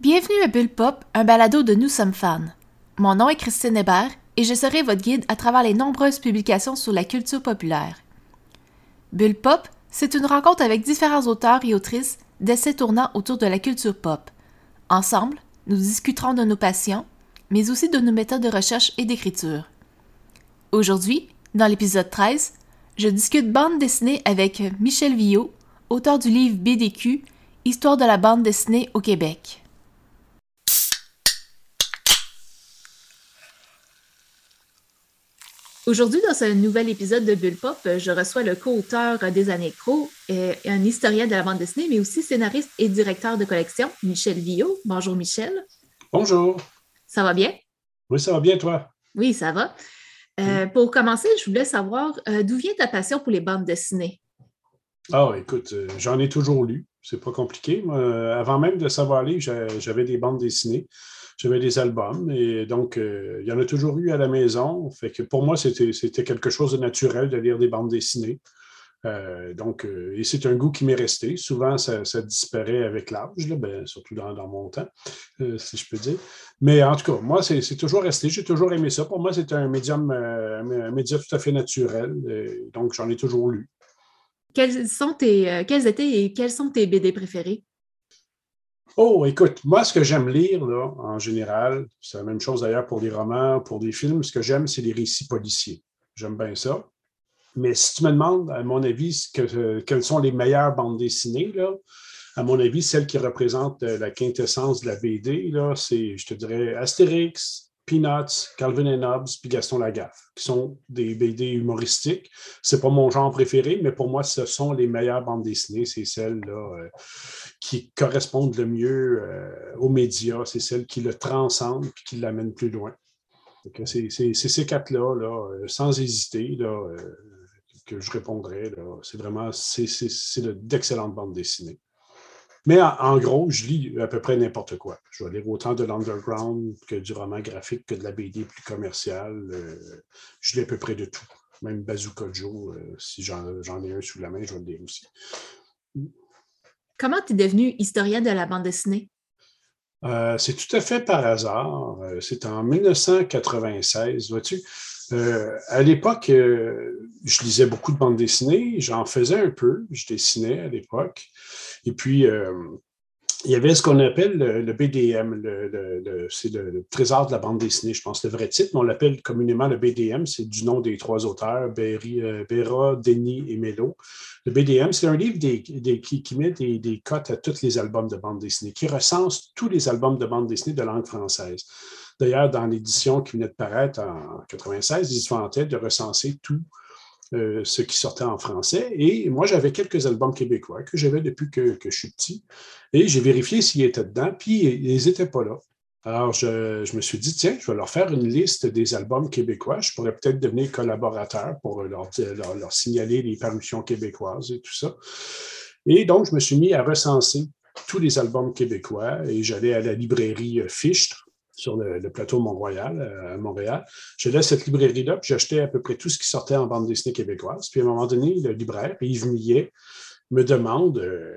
Bienvenue à Bulle Pop, un balado de Nous sommes fans. Mon nom est Christine Hébert et je serai votre guide à travers les nombreuses publications sur la culture populaire. Bulle Pop, c'est une rencontre avec différents auteurs et autrices d'essais tournant autour de la culture pop. Ensemble, nous discuterons de nos passions, mais aussi de nos méthodes de recherche et d'écriture. Aujourd'hui, dans l'épisode 13, je discute bande dessinée avec Michel Villot, auteur du livre BDQ, Histoire de la bande dessinée au Québec. Aujourd'hui, dans ce nouvel épisode de Bulle Pop, je reçois le co-auteur des années Pro, et un historien de la bande dessinée, mais aussi scénariste et directeur de collection, Michel Villot. Bonjour Michel. Bonjour. Ça va bien? Oui, ça va bien, toi? Oui, ça va. Euh, pour commencer, je voulais savoir euh, d'où vient ta passion pour les bandes dessinées? Ah, écoute, euh, j'en ai toujours lu. C'est pas compliqué. avant même de savoir lire, j'avais des bandes dessinées j'avais des albums et donc euh, il y en a toujours eu à la maison. Pour moi, c'était quelque chose de naturel de lire des bandes dessinées. Euh, donc, euh, et c'est un goût qui m'est resté. Souvent, ça, disparaît avec l'âge, ben, surtout dans, mon temps, si je peux dire. Mais en tout cas, moi, c'est toujours resté. J'ai toujours aimé ça. Pour moi, c'est un médium, un média tout à fait naturel. donc, j'en ai toujours lu. Quels sont tes, étaient et quels sont tes BD préférés? Oh, écoute, moi, ce que j'aime lire, là, en général, c'est la même chose d'ailleurs pour des romans, pour des films, ce que j'aime, c'est les récits policiers. J'aime bien ça. Mais si tu me demandes, à mon avis, que, quelles sont les meilleures bandes dessinées, là, à mon avis, celles qui représentent euh, la quintessence de la BD, c'est, je te dirais, Astérix, Peanuts, Calvin and Hobbes, puis Gaston Lagaffe, qui sont des BD humoristiques. C'est pas mon genre préféré, mais pour moi, ce sont les meilleures bandes dessinées. C'est celles-là euh, qui correspondent le mieux euh, aux médias. C'est celles qui le transcendent et qui l'amènent plus loin. C'est ces quatre-là, là, euh, sans hésiter, que je répondrai. C'est vraiment d'excellentes bandes dessinées. Mais en, gros, je lis à peu près n'importe quoi. Je vais lire autant de l'underground que du roman graphique que de la BD plus commerciale. Euh, je lis à peu près de tout. Même Bazooka Joe, euh, si j'en ai un sous la main, je vais le lire aussi. Comment tu es devenu historien de la bande dessinée? Euh, c'est tout à fait par hasard. C'est en 1996, vois-tu. à l'époque, je lisais beaucoup de bandes dessinées. J'en faisais un peu. Je dessinais à l'époque. Et puis, euh, il y avait ce qu'on appelle le, BDM, c'est le, trésor de la bande dessinée, je pense, le vrai titre, mais on l'appelle communément le BDM, c'est du nom des trois auteurs, Berry, euh, Béra, Denis et Mello. Le BDM, c'est un livre qui, met des, cotes à tous les albums de bande dessinée, qui recense tous les albums de bande dessinée de langue française. D'ailleurs, dans l'édition qui venait de paraître en 96, ils se vantaient de recenser tout euh, ce qui sortait en français. Et moi, j'avais quelques albums québécois que j'avais depuis que, je suis petit. Et j'ai vérifié s'ils étaient dedans, puis ils n'étaient pas là. Alors, je, me suis dit, tiens, je vais leur faire une liste des albums québécois. Je pourrais peut-être devenir collaborateur pour leur, leur, signaler les parutions québécoises et tout ça. Et donc, je me suis mis à recenser tous les albums québécois et j'allais à la librairie Fichtre sur le, plateau Mont-Royal, euh, à Montréal. J'allais à cette librairie-là, puis j'achetais à peu près tout ce qui sortait en bande dessinée québécoise. Puis à un moment donné, le libraire, Yves Millet, me demande euh,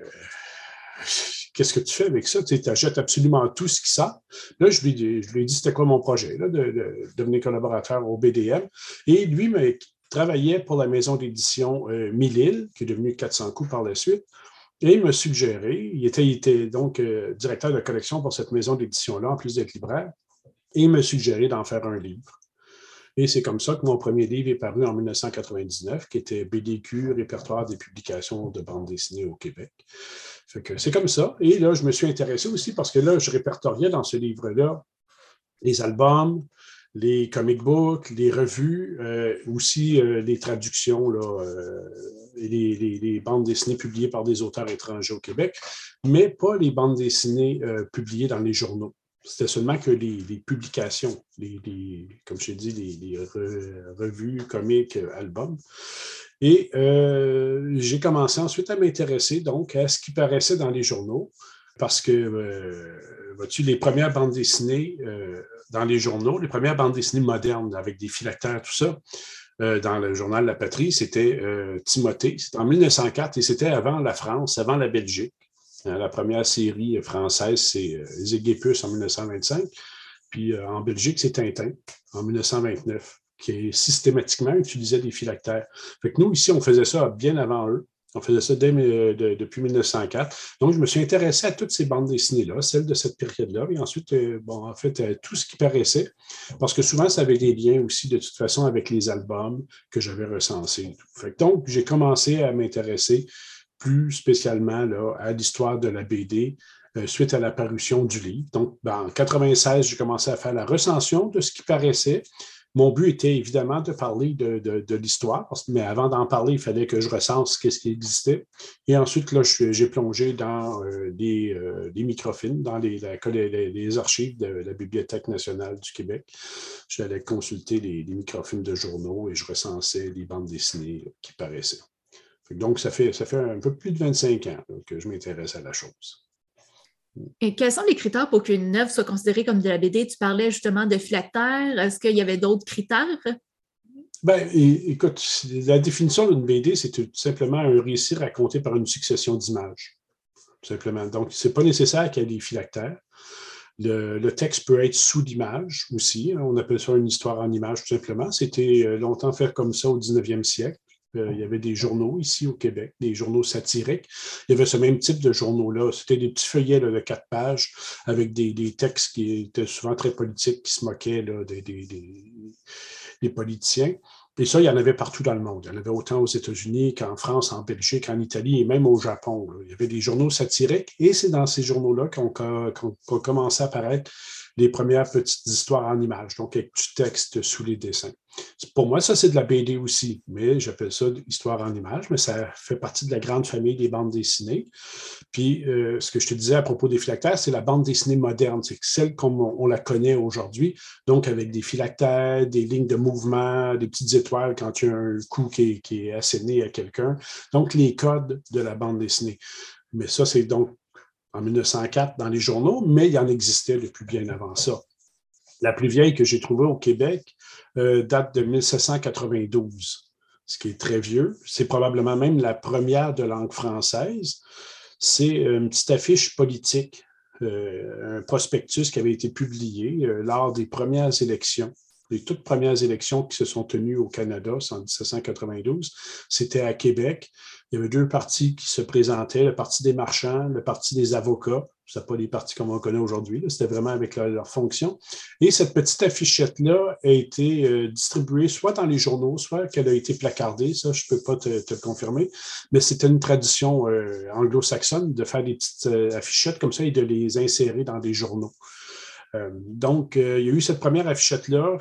Qu'est-ce que tu fais avec ça? Tu achètes absolument tout ce qui sort. Là, je lui, ai dit c'était quoi mon projet, de, devenir collaborateur au BDM. Et lui, il travaillait pour la maison d'édition euh, qui est devenue 400 coups par la suite. Et il m'a suggéré, il était, donc euh, directeur de collection pour cette maison d'édition-là, en plus d'être libraire, et il m'a suggéré d'en faire un livre. Et c'est comme ça que mon premier livre est paru en 1999, qui était BDQ, répertoire des publications de bande dessinée au Québec. c'est comme ça. Et là, je me suis intéressé aussi parce que là, je répertoriais dans ce livre-là les albums, les comic books, les revues, euh, aussi euh, les traductions là, euh, les, bandes dessinées publiées par des auteurs étrangers au Québec, mais pas les bandes dessinées publiées dans les journaux. C'était seulement que les, publications, les, comme je dit, les, revues, comics, albums. Et j'ai commencé ensuite à m'intéresser donc à ce qui paraissait dans les journaux, parce que, les premières bandes dessinées dans les journaux, les premières bandes dessinées modernes avec des phylactères, tout ça, euh, dans le journal La Patrie, c'était euh, Timothée. C'était en 1904 et c'était avant la France, avant la Belgique. La première série française, c'est Zéguépus en 1925. Puis en Belgique, c'est Tintin en 1929, qui systématiquement utilisait des phylactères. Fait que nous, ici, on faisait ça bien avant eux. On faisait ça euh, depuis 1904. Donc, je me suis intéressé à toutes ces bandes dessinées-là, celles de cette période-là, et ensuite, euh, bon, en fait, euh, tout ce qui paraissait, parce que souvent, ça avait des liens aussi, de toute façon, avec les albums que j'avais recensés. donc, j'ai commencé à m'intéresser plus spécialement à l'histoire de la BD suite à l'apparition du livre. Donc, ben, en 1996, j'ai commencé à faire la recension de ce qui paraissait, mon but était évidemment de parler de, l'histoire, mais avant d'en parler, il fallait que je recense ce qui existait. Et ensuite, là, j'ai plongé dans euh, euh, des, microfilms, dans les, archives de la Bibliothèque nationale du Québec. J'allais consulter les, microfilms de journaux et je recensais les bandes dessinées qui paraissaient. Donc, ça fait un peu plus de 25 ans que je m'intéresse à la chose. Quels sont les critères pour qu'une œuvre soit considérée comme de la BD? Tu parlais justement de phylactère. Est-ce qu'il y avait d'autres critères? Ben, écoute, la définition d'une BD, c'est tout simplement un récit raconté par une succession d'images. Tout simplement. Donc, ce n'est pas nécessaire qu'il y ait des phylactères. Le, texte peut être sous l'image aussi. On appelle ça une histoire en image, tout simplement. C'était euh, longtemps fait comme ça au 19e siècle. Il y avait des journaux ici au Québec, des journaux satiriques. Il y avait ce même type de journaux-là. C'était des petits feuillets de quatre pages avec des, textes qui étaient souvent très politiques, qui se moquaient des, politiciens. Et ça, il y en avait partout dans le monde. Il y en avait autant aux États-Unis qu'en France, en Belgique, en Italie et même au Japon. Il y avait des journaux satiriques et c'est dans ces journaux-là qu'ont commencé à apparaître les premières petites histoires en images, donc avec du texte sous les dessins. Pour moi, ça, c'est de la BD aussi, mais j'appelle ça histoire en images, mais ça fait partie de la grande famille des bandes dessinées. Puis, euh, ce que je te disais à propos des phylactères, c'est la bande dessinée moderne, c'est celle comme on, la connaît aujourd'hui, donc avec des phylactères, des lignes de mouvement, des petites étoiles quand il y a un coup qui est, qui est asséné à quelqu'un. Donc, les codes de la bande dessinée. Mais ça, c'est donc en 1904 dans les journaux, mais il en existait depuis bien avant ça. La plus vieille que j'ai trouvée au Québec euh, date de 1792, ce qui est très vieux. C'est probablement même la première de langue française. C'est une petite affiche politique, euh, un prospectus qui avait été publié euh, lors des premières élections les toutes premières élections qui se sont tenues au Canada, en 1792, c'était à Québec. Il y avait deux partis qui se présentaient, le Parti des marchands, le Parti des avocats. Ce pas les partis comme on connaît aujourd'hui, c'était vraiment avec leur, fonction. Et cette petite affichette-là a été euh, distribuée soit dans les journaux, soit qu'elle a été placardée. Ça, je ne peux pas te, le confirmer. Mais c'était une tradition euh, anglo-saxonne de faire des petites euh, affichettes comme ça et de les insérer dans des journaux. donc, il y a eu cette première affichette-là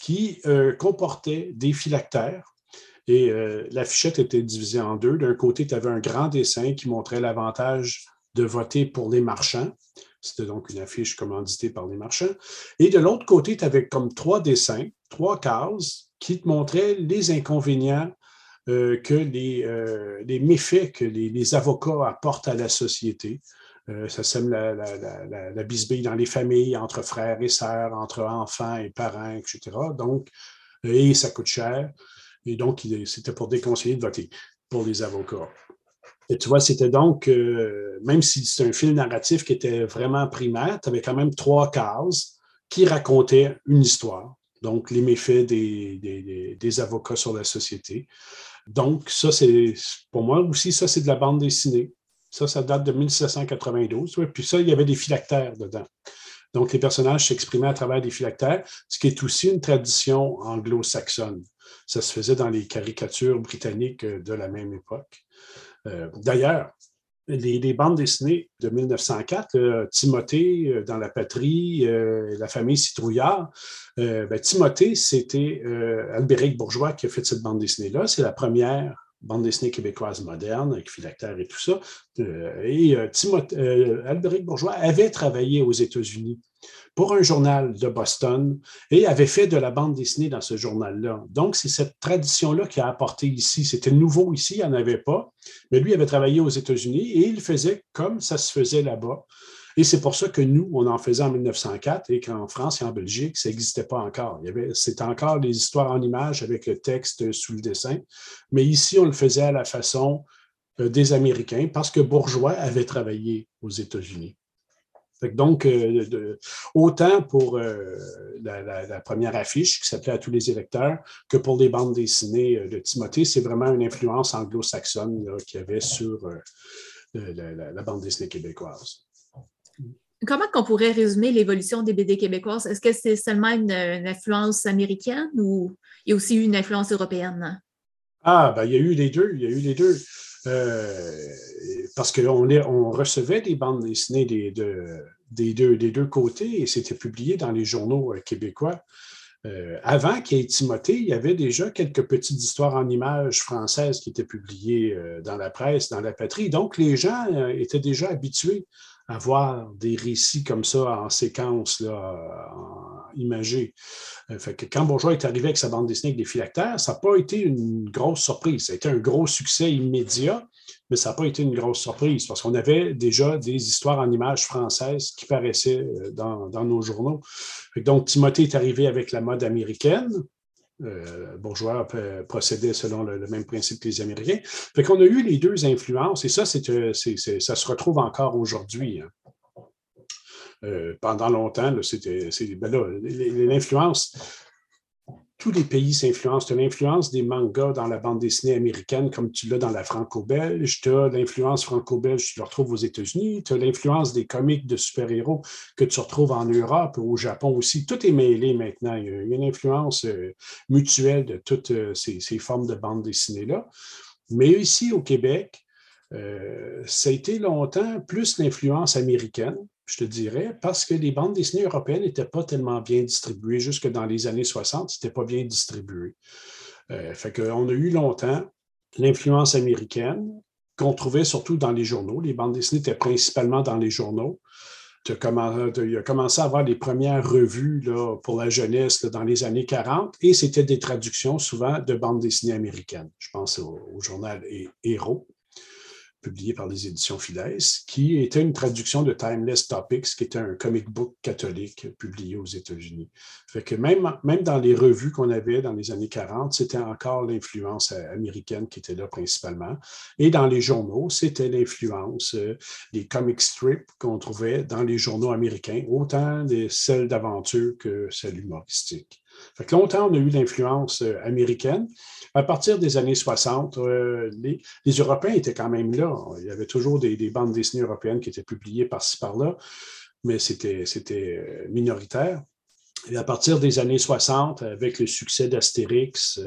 qui comportait des phylactères et euh, l'affichette était divisée en deux. D'un côté, tu avais un grand dessin qui montrait l'avantage de voter pour les marchands. C'était donc une affiche commanditée par les marchands. Et de l'autre côté, tu avais comme trois dessins, trois cases qui te montraient les inconvénients euh, que les, euh, les, méfaits que les, avocats apportent à la société. ça sème la, la, la, bisbille dans les familles, entre frères et sœurs, entre enfants et parents, etc. Donc, et ça coûte cher. Et donc, c'était pour déconseiller de voter pour les avocats. Et tu vois, c'était donc, euh, même si c'est un film narratif qui était vraiment primaire, tu avais quand même trois cases qui racontaient une histoire. Donc, les méfaits des, des, avocats sur la société. Donc, ça, c'est, pour moi aussi, ça, c'est de la bande dessinée. Ça, ça date de 1792. Puis ça, il y avait des phylactères dedans. Donc, les personnages s'exprimaient à travers des phylactères, ce qui est aussi une tradition anglo-saxonne. Ça se faisait dans les caricatures britanniques de la même époque. Euh, d'ailleurs, les, bandes dessinées de 1904, Timothée euh, dans la patrie, euh, la famille Citrouillard, ben, Timothée, c'était Albéric Bourgeois qui a fait cette bande dessinée-là. C'est la première bande dessinée québécoise moderne, avec phylactère et tout ça. et Albéric Bourgeois avait travaillé aux États-Unis pour un journal de Boston et avait fait de la bande dessinée dans ce journal-là. Donc, c'est cette tradition-là qui a apporté ici. C'était nouveau ici, il n'y en avait pas, mais lui avait travaillé aux États-Unis et il faisait comme ça se faisait là-bas. Et c'est pour ça que nous, on en faisait en 1904 et qu'en France et en Belgique, ça n'existait pas encore. C'était encore les histoires en images avec le texte sous le dessin. Mais ici, on le faisait à la façon des Américains parce que Bourgeois avait travaillé aux États-Unis. Donc, euh, autant pour euh, la, première affiche qui s'appelait À tous les électeurs que pour les bandes dessinées euh, de Timothée, c'est vraiment une influence anglo-saxonne qu'il y avait sur la, bande dessinée québécoise. Comment on pourrait résumer l'évolution des BD québécoises? Est-ce que c'est seulement une, influence américaine ou il y a aussi eu une influence européenne? Ah, ben, il y a eu les deux. Il y a eu les deux. parce qu'on on recevait des bandes dessinées des, de, des deux, côtés et c'était publié dans les journaux euh, québécois. Euh, avant qu'il y ait Timothée, il y avait déjà quelques petites histoires en images françaises qui étaient publiées euh, dans la presse, dans la patrie. Donc, les gens étaient déjà habitués à voir des récits comme ça en séquence, là, en imagé. fait que quand Bourgeois est arrivé avec sa bande dessinée avec des phylactères, ça n'a pas été une grosse surprise. Ça a été un gros succès immédiat mais ça n'a pas été une grosse surprise parce qu'on avait déjà des histoires en images françaises qui paraissaient euh, dans, nos journaux. Donc, Timothée est arrivé avec la mode américaine. Euh, Bourgeois procédait selon le, même principe que les Américains. Fait qu'on a eu les deux influences et ça, euh, ça se retrouve encore aujourd'hui. Hein. pendant longtemps, c'était ben l'influence tous les pays s'influencent. Tu as l'influence des mangas dans la bande dessinée américaine, comme tu l'as dans la franco-belge. Tu as l'influence franco-belge, tu la retrouves aux États-Unis. Tu as l'influence des comics de super-héros que tu retrouves en Europe, au Japon aussi. Tout est mêlé maintenant. Il y a une influence euh, mutuelle de toutes euh, ces, formes de bande dessinée-là. Mais ici, au Québec, euh, ça a été longtemps plus l'influence américaine je te dirais, parce que les bandes dessinées européennes n'étaient pas tellement bien distribuées. Jusque dans les années 60, ce n'était pas bien distribué. Euh, fait qu'on a eu longtemps l'influence américaine qu'on trouvait surtout dans les journaux. Les bandes dessinées étaient principalement dans les journaux. il a commencé à avoir les premières revues pour la jeunesse dans les années 40 et c'était des traductions souvent de bandes dessinées américaines. Je pense au, au journal Héros publié par les éditions Fides, qui était une traduction de Timeless Topics, qui était un comic book catholique publié aux États-Unis. Fait même, même dans les revues qu'on avait dans les années 40, c'était encore l'influence américaine qui était là principalement. Et dans les journaux, c'était l'influence euh, des comic strips qu'on trouvait dans les journaux américains, autant des celles d'aventure que celles humoristiques. Fait longtemps, on a eu l'influence euh, américaine. À partir des années 60, euh, les, Européens étaient quand même là. Il y avait toujours des, des bandes dessinées européennes qui étaient publiées par-ci, par-là, mais c'était euh, minoritaire. Et à partir des années 60, avec le succès d'Astérix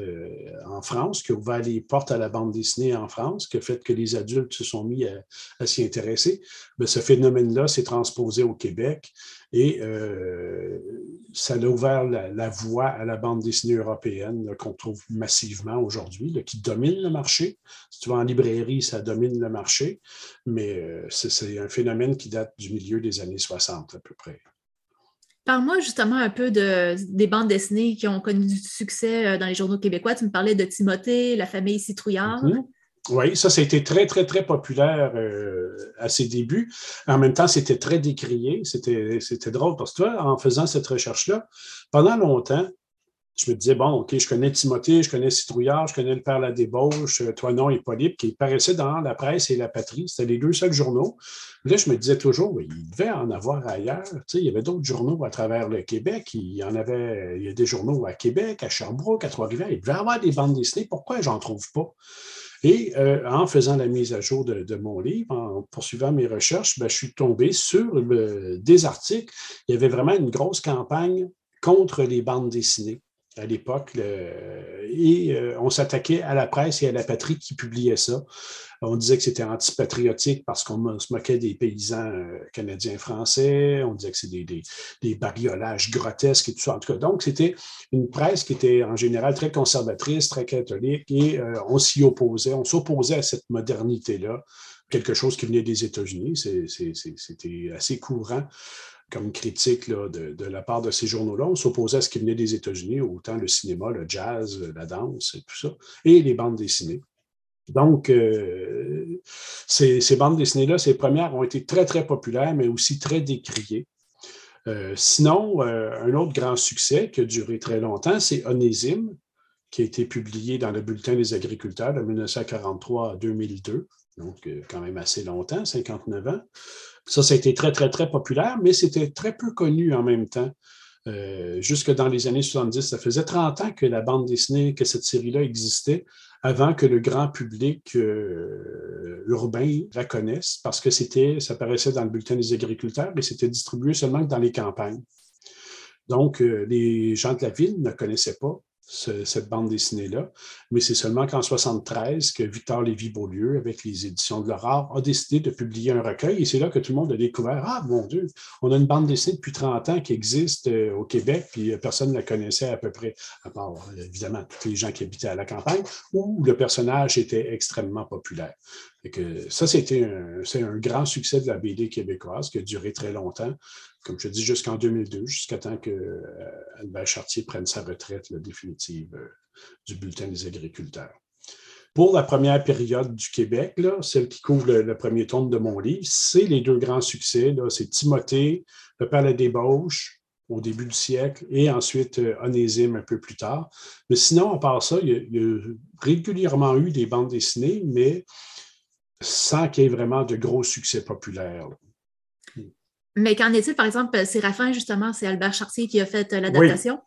en France, qui a ouvert les portes à la bande dessinée en France, qui a fait que les adultes se sont mis à, s'y intéresser, ben, ce phénomène-là s'est transposé au Québec et ça a ouvert la, voie à la bande dessinée européenne qu'on trouve massivement aujourd'hui, qui domine le marché. Si tu vas en librairie, ça domine le marché, mais euh, c'est un phénomène qui date du milieu des années 60 à peu près. Parle-moi justement un peu de, des bandes dessinées qui ont connu du succès euh, dans les journaux québécois. Tu me parlais de Timothée, La famille Citrouillard. Mhm. Oui, ça, ça a été très, très, très populaire euh, à ses débuts. En même temps, c'était très décrié. C'était drôle parce que toi, en faisant cette recherche-là, pendant longtemps, je me disais, bon, OK, je connais Timothée, je connais Citrouillard, je connais le Père La Débauche, euh, Toi non, Hippolyte, qui paraissaient dans la presse et la patrie. C'était les deux seuls journaux. Là, je me disais toujours, il devait en avoir ailleurs. Tu sais, il y avait d'autres journaux à travers le Québec. Il y en avait, il y a des journaux à Québec, à Sherbrooke, à Trois-Rivières. Il devait avoir des bandes dessinées. Pourquoi j'en trouve pas? Et euh, en faisant la mise à jour de, mon livre, en poursuivant mes recherches, ben, je suis tombé sur des articles. Il y avait vraiment une grosse campagne contre les bandes dessinées à l'époque. Et euh, on s'attaquait à la presse et à la patrie qui publiait ça. On disait que c'était antipatriotique parce qu'on se moquait des paysans euh, canadiens français. On disait que c'était des, des, bariolages grotesques et tout ça. En tout cas, donc, c'était une presse qui était en général très conservatrice, très catholique, et euh, on s'y opposait. On s'opposait à cette modernité-là, quelque chose qui venait des États-Unis. C'était assez courant comme critique de, la part de ces journaux-là. On s'opposait à ce qui venait des États-Unis, autant le cinéma, le jazz, la danse, et tout ça, et les bandes dessinées. Donc, euh, ces, bandes dessinées-là, ces premières ont été très, très populaires, mais aussi très décriées. Euh, sinon, euh, un autre grand succès qui a duré très longtemps, c'est Onésime, qui a été publié dans le Bulletin des agriculteurs de 1943 à 2002. donc quand même assez longtemps, 59 ans. Ça, ça a été très, très, très populaire, mais c'était très peu connu en même temps. jusque dans les années 70, ça faisait 30 ans que la bande dessinée, que cette série-là existait, avant que le grand public urbain la connaisse, parce que c'était, ça paraissait dans le bulletin des agriculteurs, mais c'était distribué seulement dans les campagnes. Donc, les gens de la ville ne connaissaient pas cette bande dessinée-là. Mais c'est seulement qu'en 73 que Victor Lévy-Beaulieu, avec les éditions de l'Aurore, a décidé de publier un recueil. Et c'est là que tout le monde a découvert Ah, mon Dieu, on a une bande dessinée depuis 30 ans qui existe euh, au Québec, puis euh, personne ne la connaissait à peu près, à part évidemment tous les gens qui habitaient à la campagne, où le personnage était extrêmement populaire. Et ça, c'était un, un grand succès de la BD québécoise qui a duré très longtemps comme je dis, jusqu'en 2002, jusqu'à temps que euh, Chartier prenne sa retraite définitive euh, du bulletin des agriculteurs. Pour la première période du Québec, celle qui couvre le, premier tome de mon livre, c'est les deux grands succès. C'est Timothée, Le Père la débauche, au début du siècle, et ensuite euh, Onésime un peu plus tard. Mais sinon, à part ça, il y, a, régulièrement eu des bandes dessinées, mais sans qu'il y ait vraiment de gros succès populaires. Mais qu'en est-il, par exemple, Séraphin, justement, c'est Albert Chartier qui a fait euh, l'adaptation?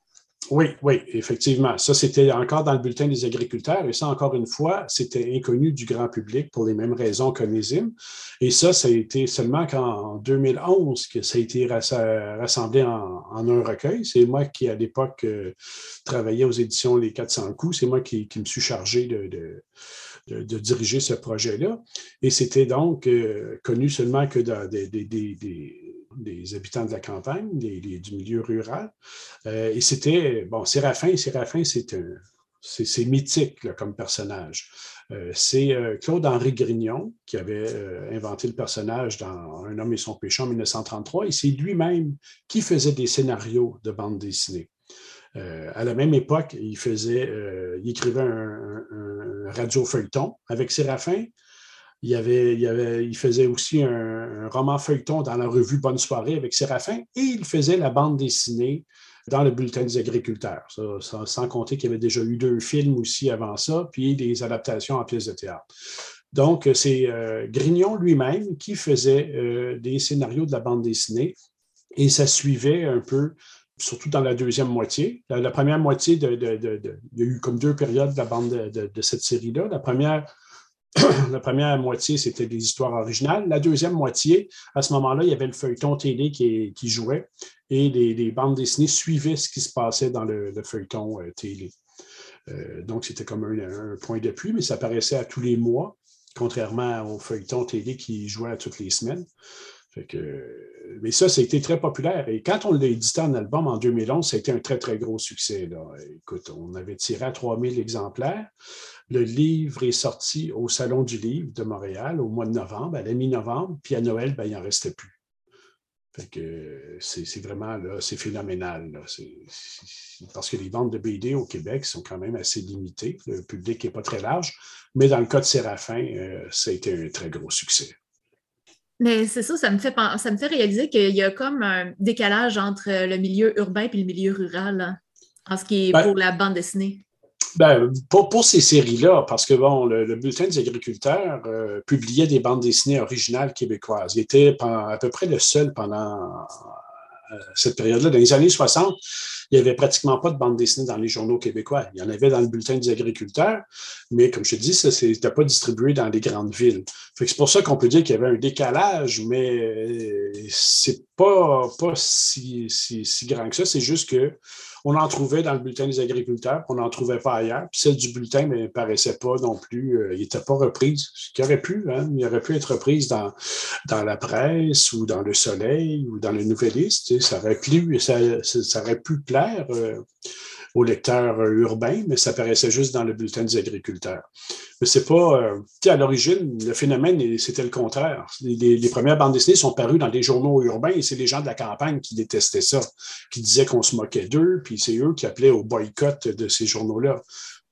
Oui. oui. effectivement. Ça, c'était encore dans le bulletin des agriculteurs. Et ça, encore une fois, c'était inconnu du grand public pour les mêmes raisons qu'Onésime. Et ça, ça a été seulement qu'en 2011 que ça a été rassemblé en, un recueil. C'est moi qui, à l'époque, euh, travaillais aux éditions Les 400 coups. C'est moi qui, me suis chargé de, de diriger ce projet-là. Et c'était donc euh, connu seulement que dans des, des habitants de la campagne, du milieu rural. Euh, et c'était, bon, Séraphin, Séraphin, c'est c'est mythique comme personnage. Euh, c'est Claude-Henri Grignon qui avait inventé le personnage dans Un homme et son péché en 1933, et c'est lui-même qui faisait des scénarios de bande dessinée. à la même époque, il faisait, il écrivait un, un radio feuilleton avec Séraphin, il, avait, il, faisait aussi un, roman feuilleton dans la revue Bonne soirée avec Séraphin et il faisait la bande dessinée dans le bulletin des agriculteurs. sans compter qu'il y avait déjà eu deux films aussi avant ça, puis des adaptations en pièces de théâtre. Donc, c'est euh, Grignon lui-même qui faisait euh, des scénarios de la bande dessinée et ça suivait un peu surtout dans la deuxième moitié. La, première moitié, de, il y a eu comme deux périodes de la bande de, cette série-là. La première moitié, c'était des histoires originales. La deuxième moitié, à ce moment-là, il y avait le feuilleton télé qui, jouait et les, bandes dessinées suivaient ce qui se passait dans le, feuilleton euh, télé. Euh, donc, c'était comme un, point de pluie, mais ça apparaissait à tous les mois, contrairement au feuilleton télé qui jouait à toutes les semaines. Mais ça, ça a été très populaire. Et quand on l'a édité en album en 2011, ça a été un très, très gros succès. Écoute, on avait tiré à 3000 exemplaires. Le livre est sorti au Salon du Livre de Montréal au mois de novembre, à la mi-novembre, puis à Noël, ben, il n'en restait plus. c'est vraiment là, c'est phénoménal. parce que les ventes de BD au Québec sont quand même assez limitées. Le public n'est pas très large. Mais dans le cas de Séraphin, euh, ça a été un très gros succès. Mais c'est ça, ça me, fait, ça me fait réaliser qu'il y a comme un décalage entre le milieu urbain et le milieu rural hein, en ce qui est ben pour la bande dessinée. Ben, pour, ces séries-là, parce que bon, le, bulletin des agriculteurs euh, publiait des bandes dessinées originales québécoises. Il était à peu près le seul pendant cette période-là. Dans les années 60, il n'y avait pratiquement pas de bande dessinée dans les journaux québécois. Il y en avait dans le bulletin des agriculteurs, mais comme je te dis, ça n'était pas distribué dans les grandes villes. C'est pour ça qu'on peut dire qu'il y avait un décalage, mais euh, c'est pas, pas si grand que ça. C'est juste que on en trouvait dans le bulletin des agriculteurs, on n'en trouvait pas ailleurs. Puis celle du bulletin ne paraissait pas non plus, euh, il n'était pas reprise. Ce qui aurait pu, hein, il aurait pu être reprise dans, la presse ou dans le soleil ou dans le nouvelliste. Ça aurait, pu, ça, ça aurait pu plaire. Euh, aux lecteurs euh, urbains, mais ça paraissait juste dans le bulletin des agriculteurs. Mais c'est pas. Euh, à l'origine, le phénomène, c'était le contraire. Les, premières bandes dessinées sont parues dans des journaux urbains et c'est les gens de la campagne qui détestaient ça, qui disaient qu'on se moquait d'eux, puis c'est eux qui appelaient au boycott de ces journaux-là.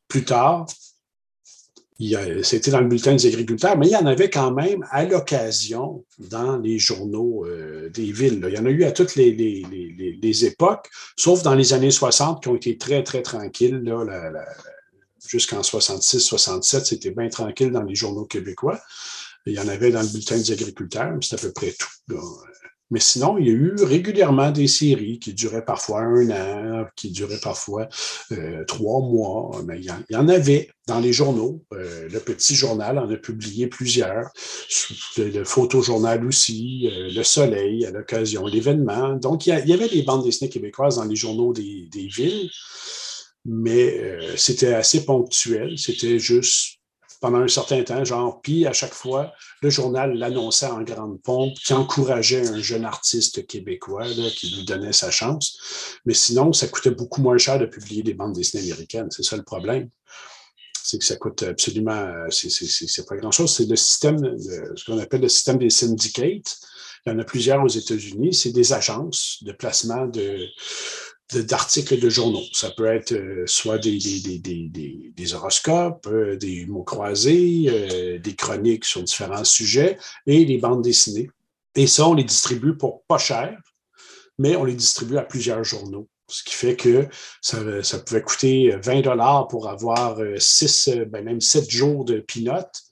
Plus tard, c'était dans le bulletin des agriculteurs, mais il y en avait quand même à l'occasion dans les journaux euh, des villes. Il y en a eu à toutes les, époques, sauf dans les années 60 qui ont été très, très tranquilles. Jusqu'en 66, 67, c'était bien tranquille dans les journaux québécois. Il y en avait dans le bulletin des agriculteurs, mais c'est à peu près tout. Mais sinon, il y a eu régulièrement des séries qui duraient parfois un an, qui duraient parfois euh, trois mois. Mais il y, en, avait dans les journaux. Euh, le Petit Journal en a publié plusieurs. Le, Photojournal aussi, euh, Le Soleil à l'occasion, l'événement. Donc, il y, avait des bandes dessinées québécoises dans les journaux des, des villes, mais c'était assez ponctuel. C'était juste pendant un certain temps, genre, puis à chaque fois, le journal l'annonçait en grande pompe, qui encourageait un jeune artiste québécois qui lui donnait sa chance. Mais sinon, ça coûtait beaucoup moins cher de publier des bandes dessinées américaines. C'est ça le problème. C'est que ça coûte absolument, c'est pas grand-chose. C'est le système, ce qu'on appelle le système des syndicates. Il y en a plusieurs aux États-Unis. C'est des agences de placement de, d'articles de, journaux. Ça peut être euh, soit des, des, horoscopes, euh, des mots croisés, euh, des chroniques sur différents sujets et des bandes dessinées. Et ça, on les distribue pour pas cher, mais on les distribue à plusieurs journaux. Ce qui fait que ça, ça pouvait coûter 20 dollars pour avoir six, ben même sept jours de pinote,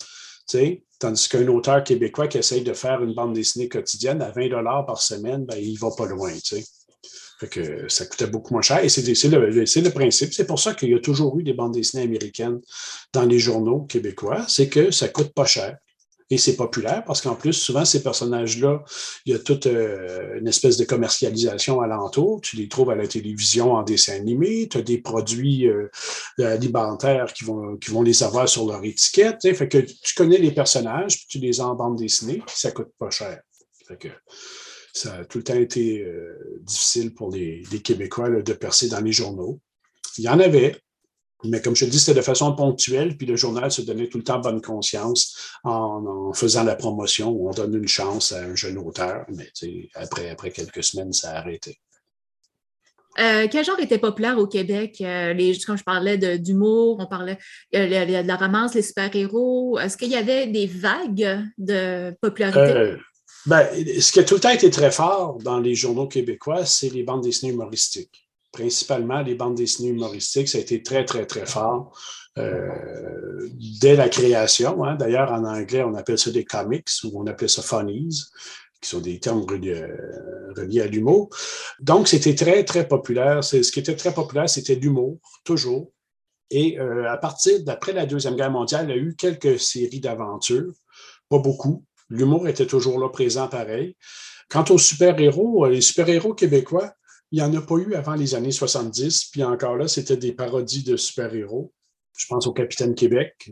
tandis qu'un auteur québécois qui essaye de faire une bande dessinée quotidienne à 20 dollars par semaine, ben, il va pas loin. Que ça coûtait beaucoup moins cher. Et c'est le, le, principe. C'est pour ça qu'il y a toujours eu des bandes dessinées américaines dans les journaux québécois. C'est que ça coûte pas cher. Et c'est populaire parce qu'en plus, souvent, ces personnages-là, il y a toute euh, une espèce de commercialisation alentour. Tu les trouves à la télévision en dessin animé. Tu as des produits euh, alimentaires qui vont, qui vont les avoir sur leur étiquette. Fait que tu connais les personnages, puis tu les as en bande dessinée, puis ça coûte pas cher. Fait que, ça a tout le temps été euh, difficile pour les, Québécois de percer dans les journaux. Il y en avait, mais comme je te dis, c'était de façon ponctuelle, puis le journal se donnait tout le temps bonne conscience en, faisant la promotion où on donne une chance à un jeune auteur, mais après, après quelques semaines, ça a arrêté. Euh, quel genre était populaire au Québec? Euh, les, quand je parlais d'humour, on parlait de la romance, les super-héros. Est-ce qu'il y avait des vagues de popularité? Ben, ce qui a tout le temps été très fort dans les journaux québécois, c'est les bandes dessinées humoristiques. Principalement les bandes dessinées humoristiques, ça a été très, très, très fort euh, dès la création. Hein. D'ailleurs, en anglais, on appelle ça des comics ou on appelle ça funnies qui sont des termes reliés, reliés à l'humour. Donc, c'était très, très populaire. Ce qui était très populaire, c'était l'humour, toujours. Et euh, à partir d'après la Deuxième Guerre mondiale, il y a eu quelques séries d'aventures, pas beaucoup, L'humour était toujours là présent pareil. Quant aux super-héros, euh, les super-héros québécois, il n'y en a pas eu avant les années 70, puis encore là, c'était des parodies de super-héros. Je pense au Capitaine Québec,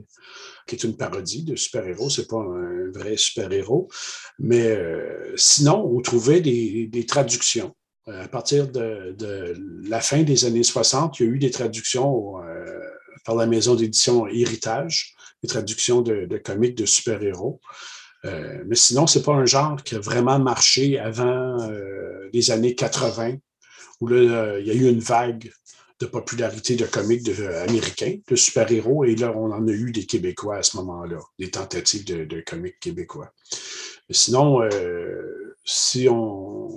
qui est une parodie de super-héros, c'est pas un vrai super-héros. Mais euh, sinon, on trouvait des, traductions. Euh, à partir de, la fin des années 60, il y a eu des traductions par la maison d'édition Héritage, des traductions de, de comics de super-héros. Euh, mais sinon, ce n'est pas un genre qui a vraiment marché avant euh, les années 80, où là, euh, il y a eu une vague de popularité de comics américains, de super-héros, et là, on en a eu des Québécois à ce moment-là, des tentatives de, comics québécois. Sinon, si on,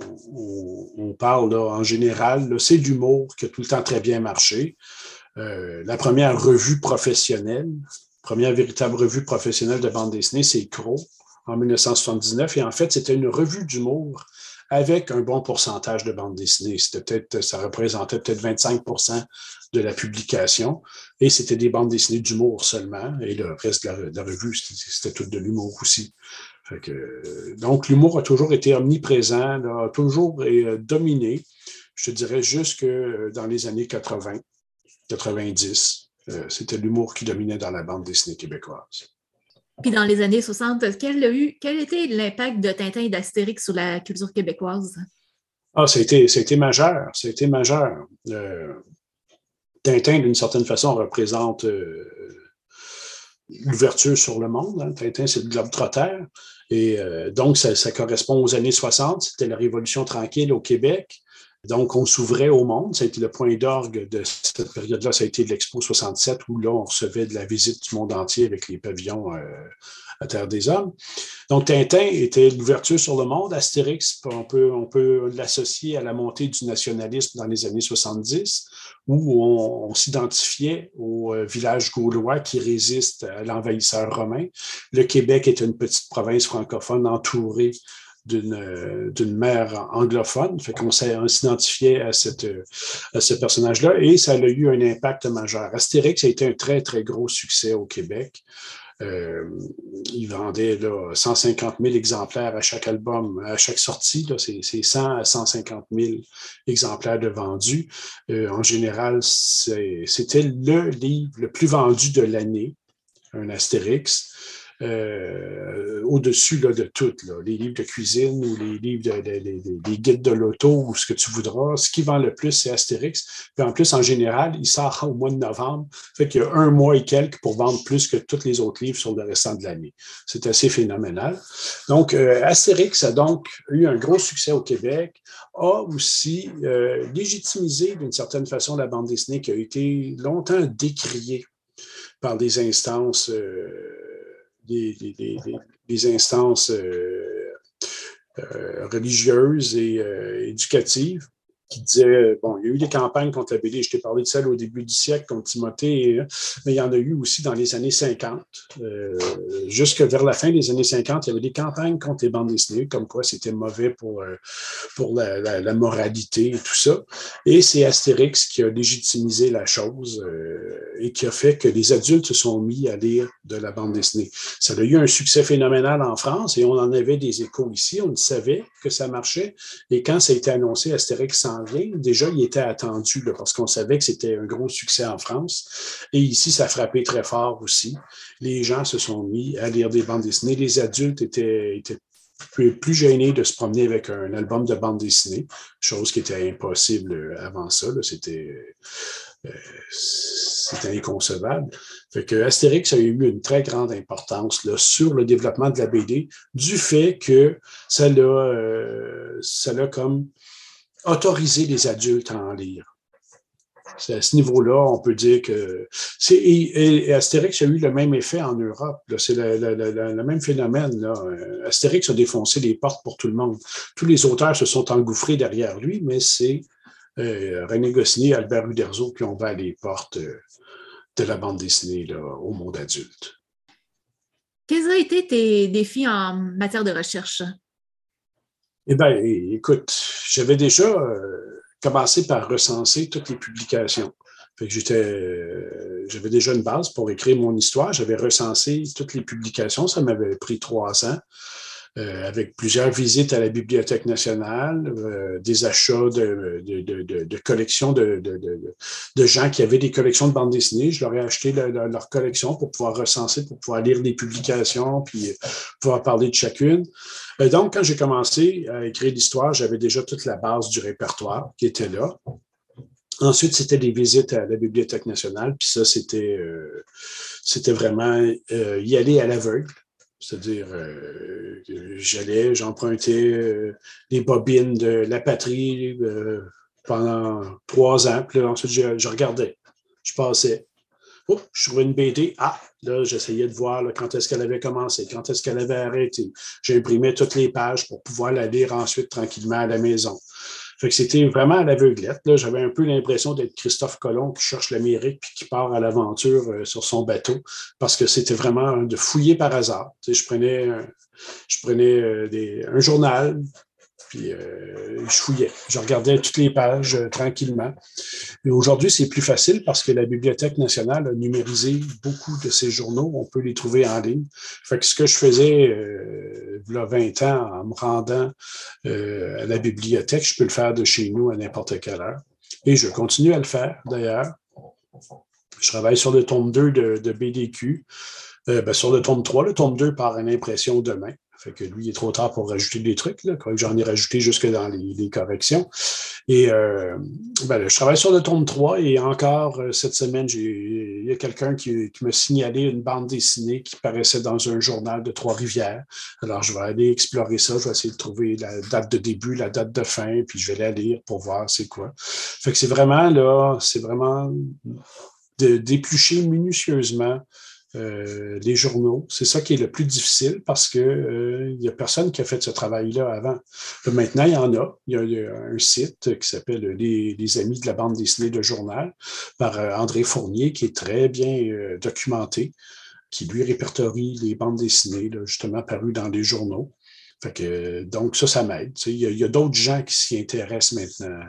parle en général, c'est l'humour qui a tout le temps très bien marché. la première revue professionnelle, première véritable revue professionnelle de bande dessinée, c'est Crow, en 1979. Et en fait, c'était une revue d'humour avec un bon pourcentage de bande dessinée. C'était peut ça représentait peut-être 25% de la publication. Et c'était des bandes dessinées d'humour seulement. Et le reste de la, revue, c'était tout de l'humour aussi. donc, l'humour a toujours été omniprésent, a toujours euh, dominé, je te dirais, jusque dans les années 80, 90. Euh, c'était l'humour qui dominait dans la bande dessinée québécoise. Puis dans les années 60, quel, a eu, quel était l'impact de Tintin et d'Astérix sur la culture québécoise? Ah, été, majeur. Été majeur. Euh, Tintin, d'une certaine façon, représente euh, l'ouverture sur le monde. Hein. Tintin, c'est le globe trotter. Et euh, donc, ça, correspond aux années 60. C'était la Révolution tranquille au Québec. Donc, on s'ouvrait au monde. Ça a été le point d'orgue de cette période-là. Ça a été l'Expo 67, où là, on recevait de la visite du monde entier avec les pavillons euh, à Terre des Hommes. Donc, Tintin était l'ouverture sur le monde. Astérix, on peut, on l'associer à la montée du nationalisme dans les années 70, où on, s'identifiait au euh, village gaulois qui résiste à l'envahisseur romain. Le Québec est une petite province francophone entourée d'une, mère anglophone. Fait qu'on s'identifiait à, ce personnage-là et ça a eu un impact majeur. Astérix a été un très, très gros succès au Québec. Euh, il vendait là, 150 000 exemplaires à chaque album, à chaque sortie. C'est 100 à 150 000 exemplaires de vendus. Euh, en général, c'était le livre le plus vendu de l'année, un Astérix. Euh, au-dessus de tout, les livres de cuisine ou les livres de, des guides de l'auto ou ce que tu voudras. Ce qui vend le plus, c'est Astérix. Puis en plus, en général, il sort au mois de novembre. Fait qu'il y a un mois et quelques pour vendre plus que tous les autres livres sur le restant de l'année. C'est assez phénoménal. Donc, euh, Astérix a donc eu un gros succès au Québec, a aussi euh, légitimisé d'une certaine façon la bande dessinée qui a été longtemps décriée par des instances des, instances euh, euh, religieuses et euh, éducatives qui disait, bon, il y a eu des campagnes contre la BD, je t'ai parlé de celle au début du siècle contre Timothée, mais il y en a eu aussi dans les années 50. Euh, jusque vers la fin des années 50, il y avait des campagnes contre les bandes dessinées, comme quoi c'était mauvais pour, euh, pour la, moralité et tout ça. Et c'est Astérix qui a légitimisé la chose euh, et qui a fait que les adultes se sont mis à lire de la bande dessinée. Ça a eu un succès phénoménal en France et on en avait des échos ici. On savait que ça marchait. Et quand ça a été annoncé, Astérix s'en Déjà, il était attendu parce qu'on savait que c'était un gros succès en France. Et ici, ça a frappé très fort aussi. Les gens se sont mis à lire des bandes dessinées. Les adultes étaient, plus, gênés de se promener avec un album de bande dessinée, chose qui était impossible avant ça. C'était euh, inconcevable. Fait Astérix a eu une très grande importance sur le développement de la BD du fait que ça l'a, euh, comme autoriser les adultes à en lire. à ce niveau-là, on peut dire que. Et, Astérix a eu le même effet en Europe. C'est le, même phénomène. Là. Astérix a défoncé les portes pour tout le monde. Tous les auteurs se sont engouffrés derrière lui, mais c'est euh, René Goscinny et Albert Uderzo qui ont ouvert les portes euh, de la bande dessinée au monde adulte. Quels ont été tes défis en matière de recherche? Eh bien, écoute, j'avais déjà euh, commencé par recenser toutes les publications. j'étais, euh, j'avais déjà une base pour écrire mon histoire. J'avais recensé toutes les publications. Ça m'avait pris trois ans. Euh, avec plusieurs visites à la Bibliothèque nationale, des achats de, collections de, gens qui avaient des collections de bandes dessinées. Je leur ai acheté leur collection pour pouvoir recenser, pour pouvoir lire des publications, puis pouvoir parler de chacune. Euh, donc, quand j'ai commencé à écrire l'histoire, j'avais déjà toute la base du répertoire qui était là. Ensuite, c'était des visites à la Bibliothèque nationale, puis ça, c'était euh, vraiment euh, y aller à l'aveugle. C'est-à-dire, j'allais, j'empruntais les bobines de la patrie pendant trois ans, puis ensuite, je, regardais, je passais. Oh, je trouvais une BD. Ah, Là, j'essayais de voir quand est-ce qu'elle avait commencé, quand est-ce qu'elle avait arrêté. J'imprimais toutes les pages pour pouvoir la lire ensuite tranquillement à la maison. Fait que c'était vraiment à l'aveuglette. J'avais un peu l'impression d'être Christophe Colomb qui cherche l'Amérique puis qui part à l'aventure euh, sur son bateau parce que c'était vraiment de fouiller par hasard. je prenais, je prenais euh, des, un journal, puis euh, je fouillais. Je regardais toutes les pages euh, tranquillement. Aujourd'hui, c'est plus facile parce que la Bibliothèque nationale a numérisé beaucoup de ces journaux. On peut les trouver en ligne. Fait ce que je faisais euh, il y a 20 ans en me rendant à la bibliothèque, je peux le faire de chez nous à n'importe quelle heure. Et je continue à le faire d'ailleurs. Je travaille sur le tome 2 de, BDQ. Ben, sur le tome 3, le tome 2 par une impression demain. Fait que lui, il est trop tard pour rajouter des trucs. Là. J'en ai rajouté jusque dans les, corrections. Et euh, ben je travaille sur le tome 3 et encore euh, cette semaine, il y a quelqu'un qui, qui m'a signalé une bande dessinée qui paraissait dans un journal de Trois-Rivières. Alors, je vais aller explorer ça. Je vais essayer de trouver la date de début, la date de fin, puis je vais la lire pour voir c'est quoi. Fait que c'est vraiment là, c'est vraiment de d'éplucher minutieusement euh, les journaux. C'est ça qui est le plus difficile parce qu'il euh, n'y a personne qui a fait ce travail-là avant. maintenant, il y en a. Il y a, un site qui s'appelle les, Amis de la bande dessinée de journal par euh, André Fournier qui est très bien documenté, qui lui répertorie les bandes dessinées justement parues dans les journaux. Donc, ça, ça m'aide. Il y a, d'autres gens qui s'y intéressent maintenant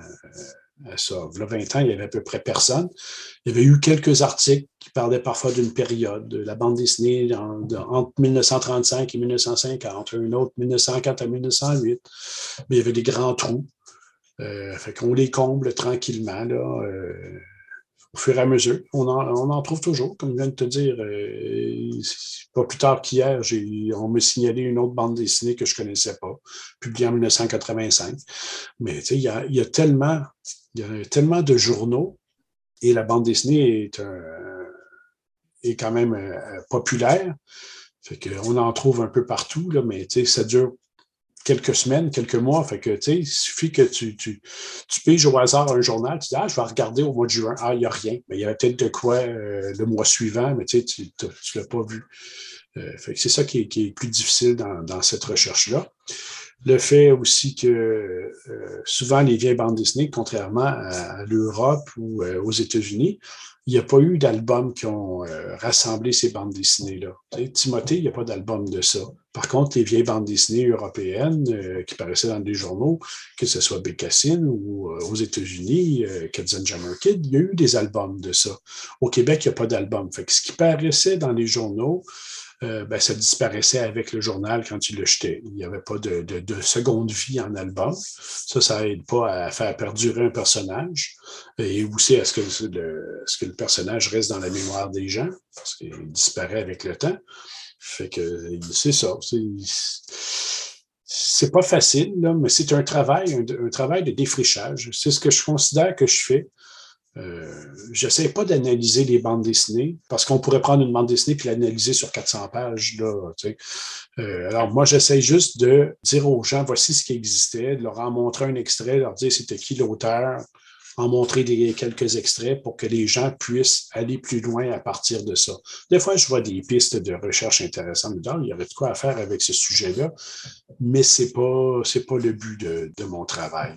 ça. Il y a 20 ans, il n'y avait à peu près personne. Il y avait eu quelques articles qui parlaient parfois d'une période, de la bande dessinée entre 1935 et 1950, un autre 1904 à 1908. Mais il y avait des grands trous. Euh, fait qu'on les comble tranquillement. Là, euh, au fur et à mesure. On en, trouve toujours, comme je viens de te dire. Euh, pas plus tard qu'hier, on m'a signalé une autre bande dessinée que je ne connaissais pas, publiée en 1985. Mais il y y a, tellement, il y a tellement de journaux et la bande dessinée est, est quand même euh, populaire. Fait qu'on en trouve un peu partout, là, mais ça dure quelques semaines, quelques mois. Fait que, il suffit que tu, tu, tu piges au hasard un journal, tu dis, ah, je vais regarder au mois de juin. Ah, il n'y a rien. Mais il y avait peut-être de quoi euh, le mois suivant, mais tu ne l'as pas vu. Euh, c'est ça qui est, qui est, plus difficile dans, dans cette recherche-là. Le fait aussi que euh, souvent les vieilles bandes dessinées, contrairement à, l'Europe ou aux États-Unis, il n'y a pas eu d'albums qui ont rassemblé ces bandes dessinées-là. Timothée, il n'y a pas d'album de ça. Par contre, les vieilles bandes dessinées européennes euh, qui paraissaient dans des journaux, que ce soit Bécassine ou euh, aux États-Unis, euh, Jammer Kid, il y a eu des albums de ça. Au Québec, il n'y a pas d'album. Ce qui paraissait dans les journaux, euh, ben, ça disparaissait avec le journal quand tu le jetais. Il n'y avait pas de, seconde vie en album. Ça, ça n'aide pas à faire perdurer un personnage et aussi à ce que le personnage reste dans la mémoire des gens, parce qu'il disparaît avec le temps. Fait que c'est ça. C'est pas facile, mais c'est un travail, un, travail de défrichage. C'est ce que je considère que je fais. Euh, je n'essaie pas d'analyser les bandes dessinées parce qu'on pourrait prendre une bande dessinée puis l'analyser sur 400 pages. Là, euh, alors, moi, j'essaie juste de dire aux gens voici ce qui existait, de leur en montrer un extrait, leur dire c'était qui l'auteur, en montrer quelques extraits pour que les gens puissent aller plus loin à partir de ça. Des fois, je vois des pistes de recherche intéressantes. il y aurait de quoi faire avec ce sujet-là, mais ce n'est pas, pas le but de, mon travail.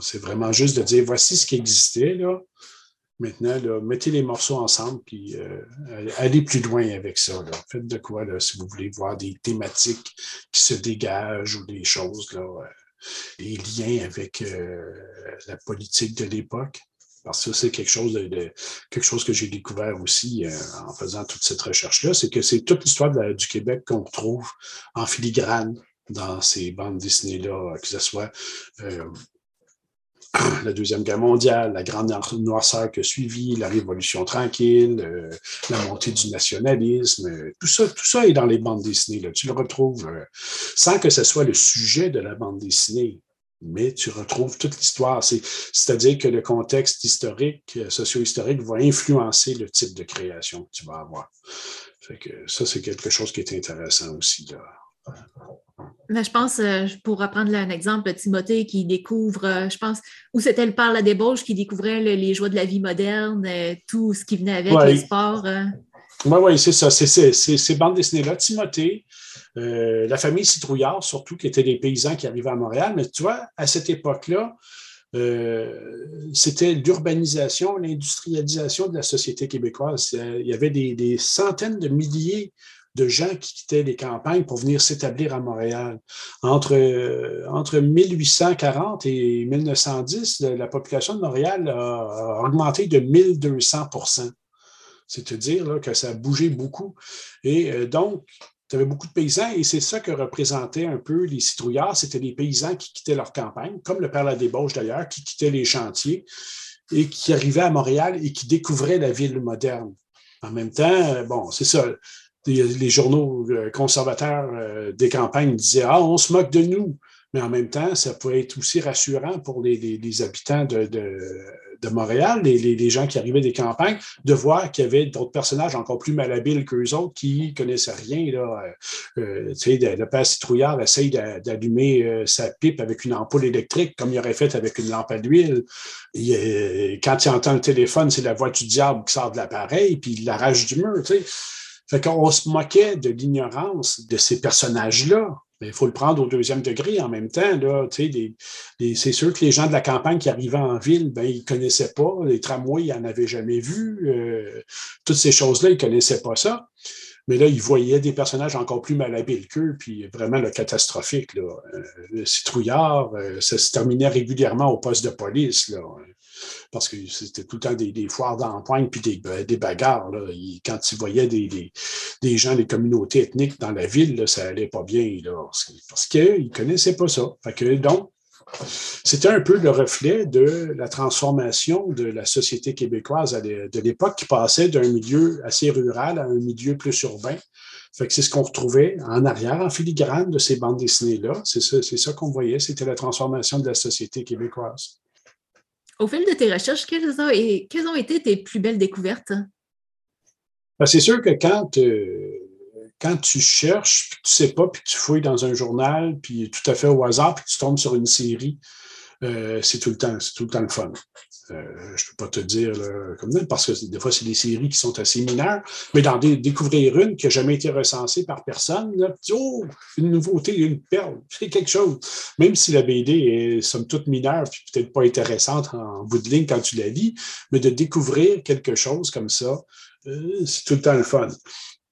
C'est vraiment juste de dire voici ce qui existait. Là. Maintenant, mettez les morceaux ensemble puis euh, allez plus loin avec ça. Faites de quoi là, si vous voulez voir des thématiques qui se dégagent ou des choses. Là, les liens avec euh, la politique de l'époque. Parce que c'est quelque chose quelque chose que j'ai découvert aussi euh, en faisant toute cette recherche-là, c'est que c'est toute l'histoire du Québec qu'on retrouve en filigrane dans ces bandes dessinées-là, que ce soit euh, la Deuxième Guerre mondiale, la grande noirceur qui a suivi, la Révolution tranquille, euh, la montée du nationalisme, euh, tout ça, tout ça est dans les bandes dessinées. Tu le retrouves euh, sans que ce soit le sujet de la bande dessinée, mais tu retrouves toute l'histoire. C'est-à-dire que le contexte historique, socio-historique va influencer le type de création que tu vas avoir. Que ça, c'est quelque chose qui est intéressant aussi. Mais je pense, euh, pour reprendre un exemple, Timothée qui découvre, euh, je pense, où c'était le père la débauche qui découvrait les joies de la vie moderne, euh, tout ce qui venait avec, les sports. Oui, oui, c'est ça. C'est ces bandes dessinées-là. Timothée, la famille Citrouillard, surtout, qui étaient des paysans qui arrivaient à Montréal. Mais tu vois, à cette époque-là, c'était l'urbanisation, l'industrialisation de la société québécoise. Il y avait des, des centaines de milliers de gens qui quittaient les campagnes pour venir s'établir à Montréal. Entre, euh, entre 1840 et 1910, la, population de Montréal a, augmenté de 1200% C'est-à-dire que ça a bougé beaucoup. Et euh, donc, tu avais beaucoup de paysans et c'est ça que représentaient un peu les citrouillards. C'était des paysans qui quittaient leur campagne, comme le père La Débauche d'ailleurs, qui quittaient les chantiers et qui arrivaient à Montréal et qui découvraient la ville moderne. En même temps, bon, c'est ça les journaux conservateurs des campagnes disaient Ah, on se moque de nous. Mais en même temps, ça pouvait être aussi rassurant pour les, habitants de, Montréal, les, gens qui arrivaient des campagnes, de voir qu'il y avait d'autres personnages encore plus malhabiles qu'eux autres qui connaissaient rien. Là. Euh, euh le père citrouillard essaye d'allumer euh, sa pipe avec une ampoule électrique, comme il aurait fait avec une lampe à d'huile. Quand il entend le téléphone, c'est la voix du diable qui sort de l'appareil, puis il l'arrache du mur. Fait qu'on se moquait de l'ignorance de ces personnages-là il faut le prendre au deuxième degré en même temps. Là, c'est sûr que les gens de la campagne qui arrivaient en ville, ben, ils ne connaissaient pas. Les tramways, ils n'en avaient jamais vu. Euh, toutes ces choses-là, ils ne connaissaient pas ça. Mais là, ils voyaient des personnages encore plus malhabiles qu'eux, puis vraiment le catastrophique. Là. Euh, le citrouillard, euh, ça se terminait régulièrement au poste de police. Là parce que c'était tout le temps des, foires d'empoigne puis des, des bagarres. Là. quand ils voyaient des, des, gens des communautés ethniques dans la ville, ça allait pas bien parce qu'ils ne connaissaient pas ça. Donc, c'était un peu le reflet de la transformation de la société québécoise de l'époque qui passait d'un milieu assez rural à un milieu plus urbain. C'est ce qu'on retrouvait en arrière, en filigrane de ces bandes dessinées-là. C'est ça, c'est ça qu'on voyait, c'était la transformation de la société québécoise. Au fil de tes recherches, quelles ont, été tes plus belles découvertes? Ben, c'est sûr que quand, quand tu cherches, puis tu ne sais pas, puis tu fouilles dans un journal, puis tout à fait au hasard, puis tu tombes sur une série, euh, c'est tout le temps, c'est tout le temps le fun. Euh, je peux pas te dire comme ça, parce que des fois, c'est des séries qui sont assez mineures, mais d'en découvrir une qui n'a jamais été recensée par personne, là, oh, une nouveauté, une perle, c'est quelque chose. Même si la BD est somme toute mineure, puis peut-être pas intéressante en bout de ligne quand tu la lis, mais de découvrir quelque chose comme ça, euh, c'est tout le temps le fun.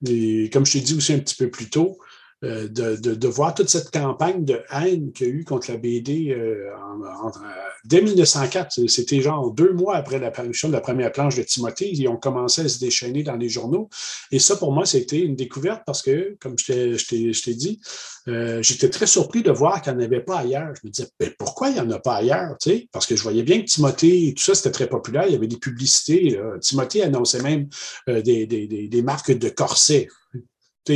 Et comme je t'ai dit aussi un petit peu plus tôt, euh, de, de, voir toute cette campagne de haine qu'il y a eu contre la BD euh, dès 1904. C'était genre deux mois après la parution de la première planche de Timothée. Ils ont commencé à se déchaîner dans les journaux. Et ça, pour moi, c'était une découverte parce que, comme je t'ai dit, euh, j'étais très surpris de voir qu'il n'y en avait pas ailleurs. Je me disais, mais pourquoi il n'y en a pas ailleurs? Parce que je voyais bien que Timothée, tout ça, c'était très populaire. Il y avait des publicités. Timothée annonçait même des, des, des marques de corsets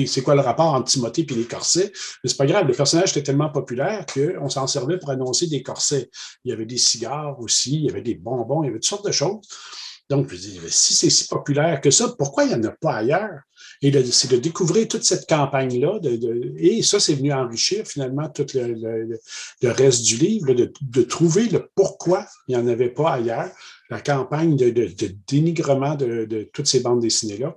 c'est quoi le rapport entre Timothée et les corsets? Mais c'est pas grave, le personnage était tellement populaire qu'on s'en servait pour annoncer des corsets. Il y avait des cigares aussi, il y avait des bonbons, il y avait toutes sortes de choses. Donc, je dis, si c'est si populaire que ça, pourquoi il n'y en a pas ailleurs? Et c'est de découvrir toute cette campagne-là, et ça, c'est venu enrichir finalement tout le, reste du livre, de, de, trouver le pourquoi il n'y en avait pas ailleurs, la campagne de, dénigrement de, toutes ces bandes dessinées-là.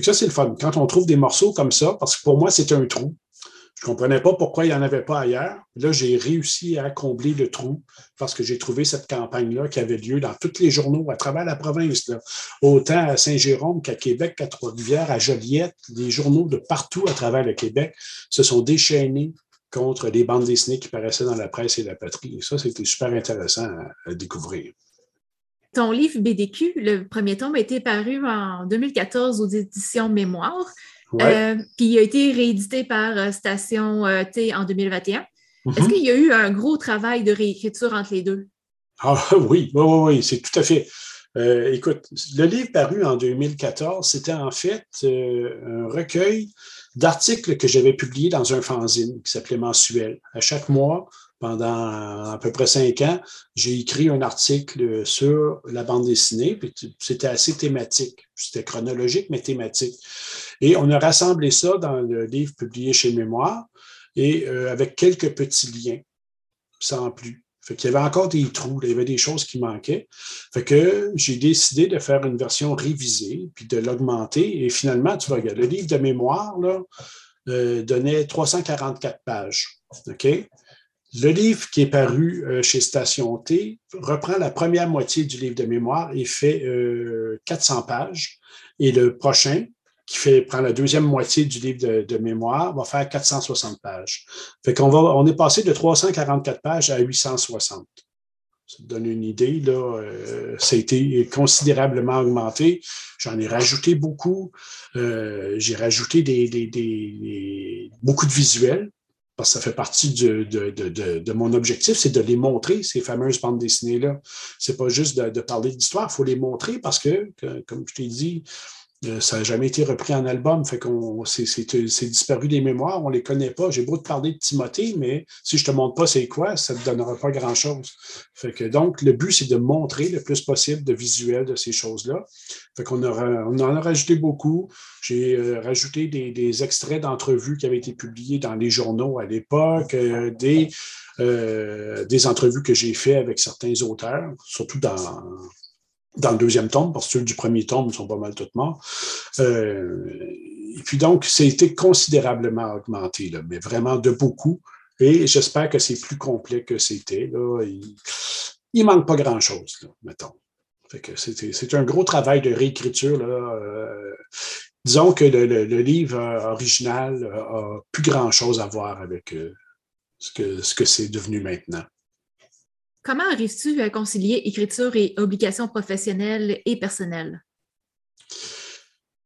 ça, c'est le fun. Quand on trouve des morceaux comme ça, parce que pour moi, c'est un trou. Je ne comprenais pas pourquoi il n'y en avait pas ailleurs. Là, j'ai réussi à combler le trou parce que j'ai trouvé cette campagne-là qui avait lieu dans tous les journaux à travers la province. Autant à Saint-Jérôme qu'à Québec, qu'à Trois-Rivières, à Joliette, les journaux de partout à travers le Québec se sont déchaînés contre les bandes dessinées qui paraissaient dans la presse et la patrie. Et ça, c'était super intéressant à découvrir. Ton livre BDQ, le premier tome, a été paru en 2014 aux éditions Mémoire. Euh, puis il a été réédité par euh, Station euh, T en 2021. Est-ce mhm. qu'il y a eu un gros travail de réécriture entre les deux? Ah oui, oui, oui, c'est tout à fait. écoute, le livre paru en 2014, c'était en fait un recueil d'articles que j'avais publiés dans un fanzine qui s'appelait Mensuel. À chaque mois, pendant à peu près cinq ans, j'ai écrit un article sur la bande dessinée, puis c'était assez thématique. C'était chronologique, mais thématique. Et on a rassemblé ça dans le livre publié chez Mémoire, et euh, avec quelques petits liens, sans plus. Fait y avait encore des trous, il y avait des choses qui manquaient. Fait que j'ai décidé de faire une version révisée, puis de l'augmenter. Et finalement, tu vois, le livre de mémoire là, euh, donnait 344 pages. OK? Le livre qui est paru euh, chez Station T reprend la première moitié du livre de mémoire et fait 400 euh, pages. Et le prochain, qui fait, prend la deuxième moitié du livre de, mémoire, va faire 460 pages. Fait qu'on va, on est passé de 344 pages à 860. Ça te donne une idée, là. Euh, ça a été considérablement augmenté. J'en ai rajouté beaucoup. j'ai rajouté des, beaucoup de visuels parce que ça fait partie de, mon objectif, c'est de les montrer, ces fameuses bandes dessinées-là. C'est pas juste de, parler d'histoire, il faut les montrer parce que, comme je t'ai dit, ça n'a jamais été repris en album, fait qu'on c'est disparu des mémoires, on ne les connaît pas. J'ai beau te parler de Timothée, mais si je ne te montre pas c'est quoi, ça ne te donnera pas grand-chose. Fait que donc, le but, c'est de montrer le plus possible de visuels de ces choses-là. Fait on en a rajouté beaucoup. J'ai euh, rajouté des, extraits d'entrevues qui avaient été publiés dans les journaux à l'époque, euh, des, des entrevues que j'ai faites avec certains auteurs, surtout dans dans le deuxième tome, parce que ceux du premier tome sont pas mal tous morts. Euh, et puis donc, ça a été considérablement augmenté, là, mais vraiment de beaucoup. Et j'espère que c'est plus complet que c'était. Il ne manque pas grand-chose, mettons. c'est un gros travail de réécriture. Là. Euh, disons que le, livre original a plus grand-chose à voir avec euh, ce que ce que c'est devenu maintenant. Comment arrives-tu à concilier écriture et obligations professionnelles et personnelles?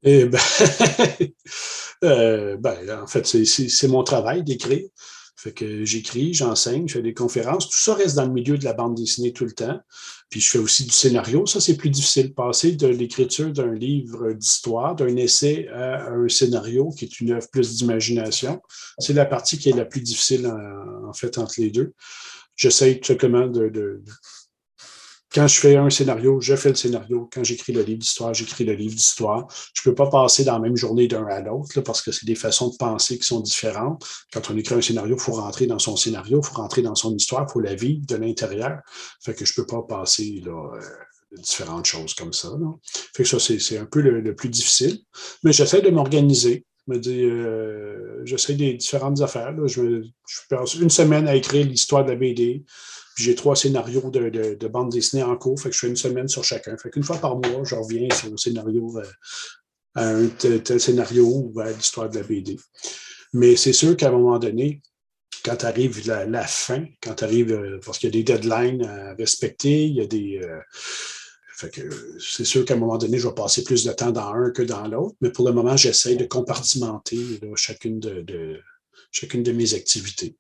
Eh ben, euh, ben, en fait, c'est mon travail d'écrire. Fait que j'écris, j'enseigne, je fais des conférences. Tout ça reste dans le milieu de la bande dessinée tout le temps. Puis je fais aussi du scénario. Ça, c'est plus difficile. Passer de l'écriture d'un livre d'histoire, d'un essai à un scénario qui est une œuvre plus d'imagination, c'est la partie qui est la plus difficile en fait entre les deux j'essaie tout simplement de, Quand je fais un scénario, je fais le scénario. Quand j'écris le livre d'histoire, j'écris le livre d'histoire. Je ne peux pas passer dans la même journée d'un à l'autre parce que c'est des façons de penser qui sont différentes. Quand on écrit un scénario, il faut rentrer dans son scénario, il faut rentrer dans son histoire, il faut la vivre de l'intérieur. Fait que je ne peux pas passer là, euh, différentes choses comme ça. Fait que ça, c'est un peu le, plus difficile. Mais j'essaie de m'organiser me dis, euh, j'essaie des différentes affaires. Je, passe une semaine à écrire l'histoire de la BD. J'ai trois scénarios de, bande dessinée en cours. Je fais une semaine sur chacun. Fait qu'une fois par mois, je reviens sur le scénario, euh, à un tel, scénario ou à l'histoire de la BD. Mais c'est sûr qu'à un moment donné, quand arrive la, la fin, quand arrive, euh, parce qu'il y a des deadlines à respecter, il y a des. Fait que c'est sûr qu'à un moment donné, je vais passer plus de temps dans un que dans l'autre, mais pour le moment, j'essaie de compartimenter chacune, de, chacune de mes activités.